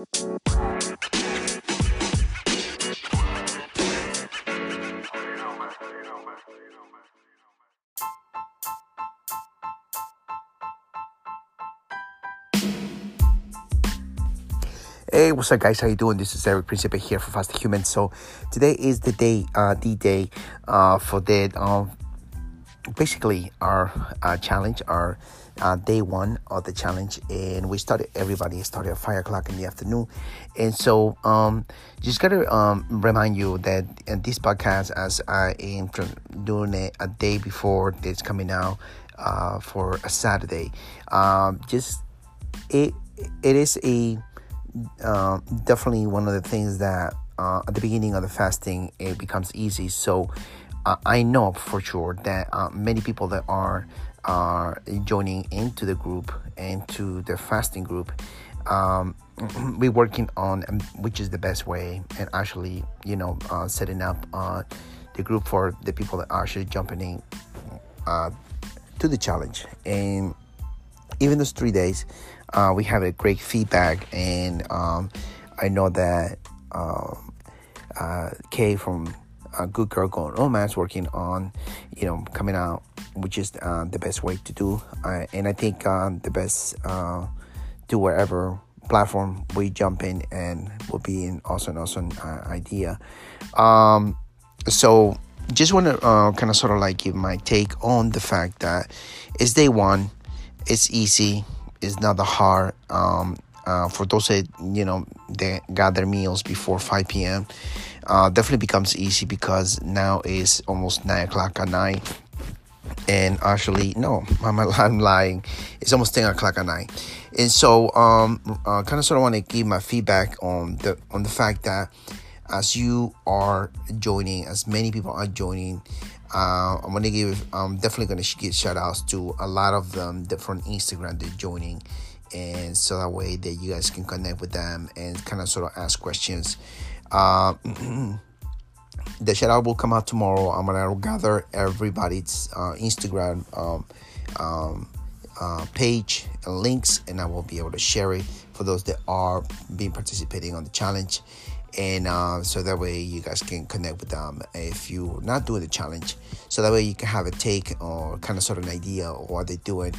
Hey, what's up, guys? How you doing? This is Eric Principe here for Fast Human. So today is the day, uh, the day, uh, for that. Um, basically, our uh, challenge, our uh, day one of the challenge, and we started. Everybody started at five o'clock in the afternoon, and so um, just gotta um, remind you that in this podcast, as I am doing it a day before it's coming out uh, for a Saturday, um, just it it is a uh, definitely one of the things that uh, at the beginning of the fasting it becomes easy. So uh, I know for sure that uh, many people that are are joining into the group and to the fasting group. Um, we're working on um, which is the best way, and actually, you know, uh, setting up uh, the group for the people that are actually jumping in to the challenge. And even those three days, uh, we have a great feedback, and um, I know that um, uh, Kay from uh, Good Girl Going Romance working on, you know, coming out, which is uh, the best way to do. Uh, and I think uh, the best uh, do wherever platform we jump in and will be an awesome, awesome uh, idea. Um, so just want to kind of sort of like give my take on the fact that it's day one, it's easy it's not that hard. Um, for those that you know they got their meals before 5 p.m. Uh, definitely becomes easy because now is almost nine o'clock at night, and actually no, I'm, I'm lying. It's almost 10 o'clock at night, and so um, uh, kind of sort of want to give my feedback on the on the fact that as you are joining, as many people are joining, uh, I'm gonna give. I'm definitely gonna give shout outs to a lot of them that from Instagram they're joining, and so that way that you guys can connect with them and kind of sort of ask questions. Uh, the shout out will come out tomorrow. I'm gonna gather everybody's uh, Instagram um, um, uh, page and links, and I will be able to share it for those that are being participating on the challenge. And uh, so that way you guys can connect with them if you're not doing the challenge. So that way you can have a take or kind of sort of an idea of what they're doing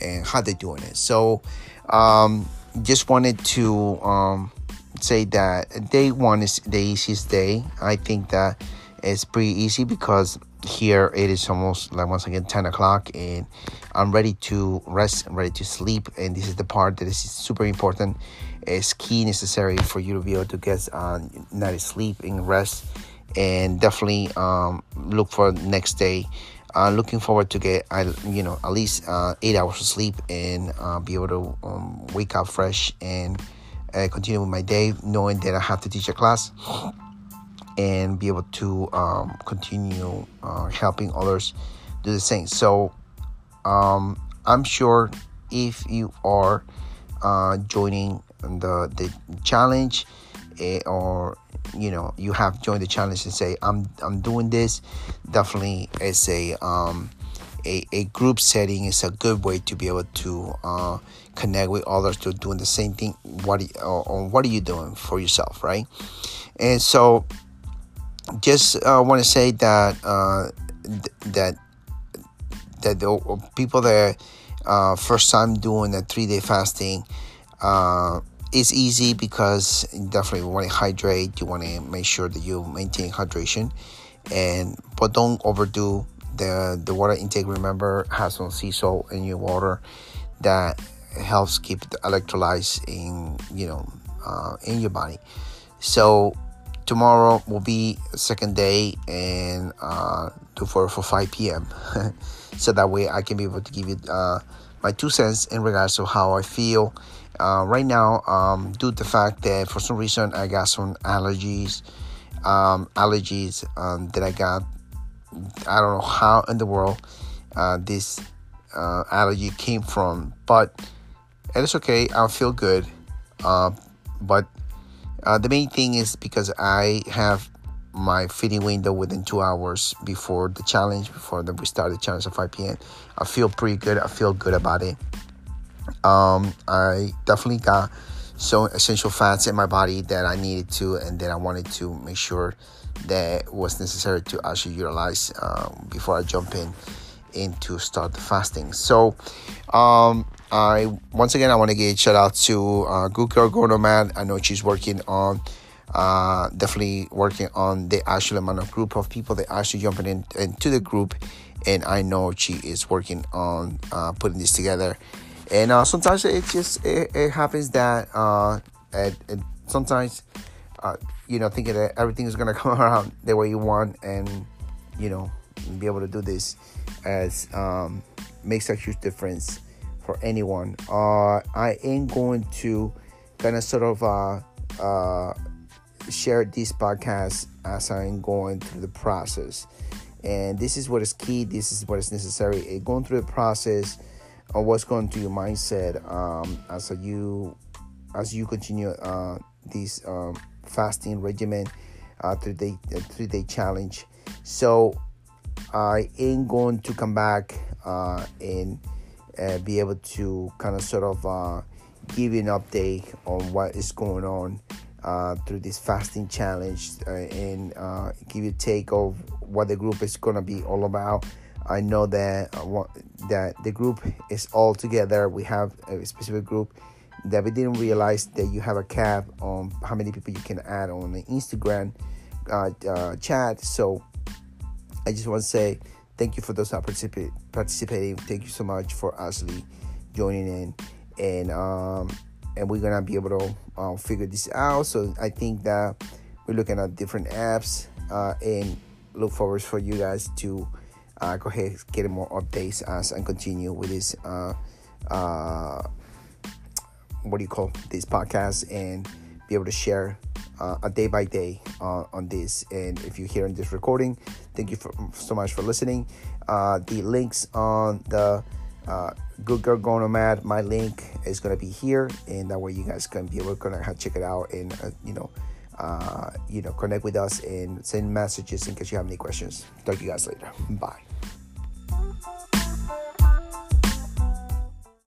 and how they're doing it. So um, just wanted to um, say that day one is the easiest day. I think that it's pretty easy because here it is almost like once again 10 o'clock and i'm ready to rest and ready to sleep and this is the part that is super important. It's key necessary for you to be able to get uh, night sleep and rest and definitely um, look for next day. Uh, looking forward to get I you know at least uh, eight hours of sleep and uh, be able to um, wake up fresh and uh, continue with my day knowing that I have to teach a class and be able to um, continue uh, helping others do the same. So um, I'm sure if you are uh, joining the the challenge eh, or you know you have joined the challenge and say I'm I'm doing this, definitely it's a um, a, a group setting is a good way to be able to uh, connect with others to doing the same thing. What or what are you doing for yourself, right? And so just uh, want to say that uh, th- that that the people that uh, first time doing a three day fasting uh, is easy because definitely want to hydrate. You want to make sure that you maintain hydration, and but don't overdo the the water intake. Remember, has some sea salt in your water that helps keep the electrolytes in you know uh, in your body. So tomorrow will be second day and uh, do for for 5 p.m. so that way I can be able to give you uh, my two cents in regards to how I feel. Uh, right now, um, due to the fact that for some reason I got some allergies, um, allergies um, that I got. I don't know how in the world uh, this uh, allergy came from, but it's okay. I feel good. Uh, but uh, the main thing is because I have my feeding window within two hours before the challenge, before the, we start the challenge at 5 p.m. I feel pretty good. I feel good about it. Um, I definitely got some essential fats in my body that I needed to, and then I wanted to make sure that was necessary to actually utilize um, before I jump in into start the fasting. So, um, I once again I want to give a shout out to uh, Good Girl Go Nomad. I know she's working on uh, definitely working on the actual amount of group of people that actually jumping in, into the group and i know she is working on uh, putting this together and uh, sometimes it just it, it happens that uh, and, and sometimes uh, you know thinking that everything is gonna come around the way you want and you know be able to do this as um, makes a huge difference for anyone uh, i am going to kind of sort of uh, uh, share this podcast as I'm going through the process. And this is what is key, this is what is necessary. Going through the process of what's going through your mindset um, as you as you continue uh, this um, fasting regimen, uh, three day uh, three day challenge. So I am going to come back uh, and uh, be able to kind of sort of uh, give you an update on what is going on uh, through this fasting challenge uh, and uh, give you a take of what the group is gonna be all about. I know that uh, that the group is all together. We have a specific group that we didn't realize that you have a cap on how many people you can add on the Instagram uh, uh, chat. So I just want to say thank you for those that participate participating. Thank you so much for Ashley joining in and. Um, and we're gonna be able to uh, figure this out. So I think that we're looking at different apps uh, and look forward for you guys to uh, go ahead get more updates as and continue with this. What do you call this podcast and be able to share uh, a day by day uh, on this. And if you're hearing this recording, thank you for, so much for listening. Uh, the links on the uh, Good Girl Go Nomad. My link is gonna be here, and that way you guys can be able to check it out and uh, you know, uh, you know, connect with us and send messages in case you have any questions. Talk to you guys later. Bye.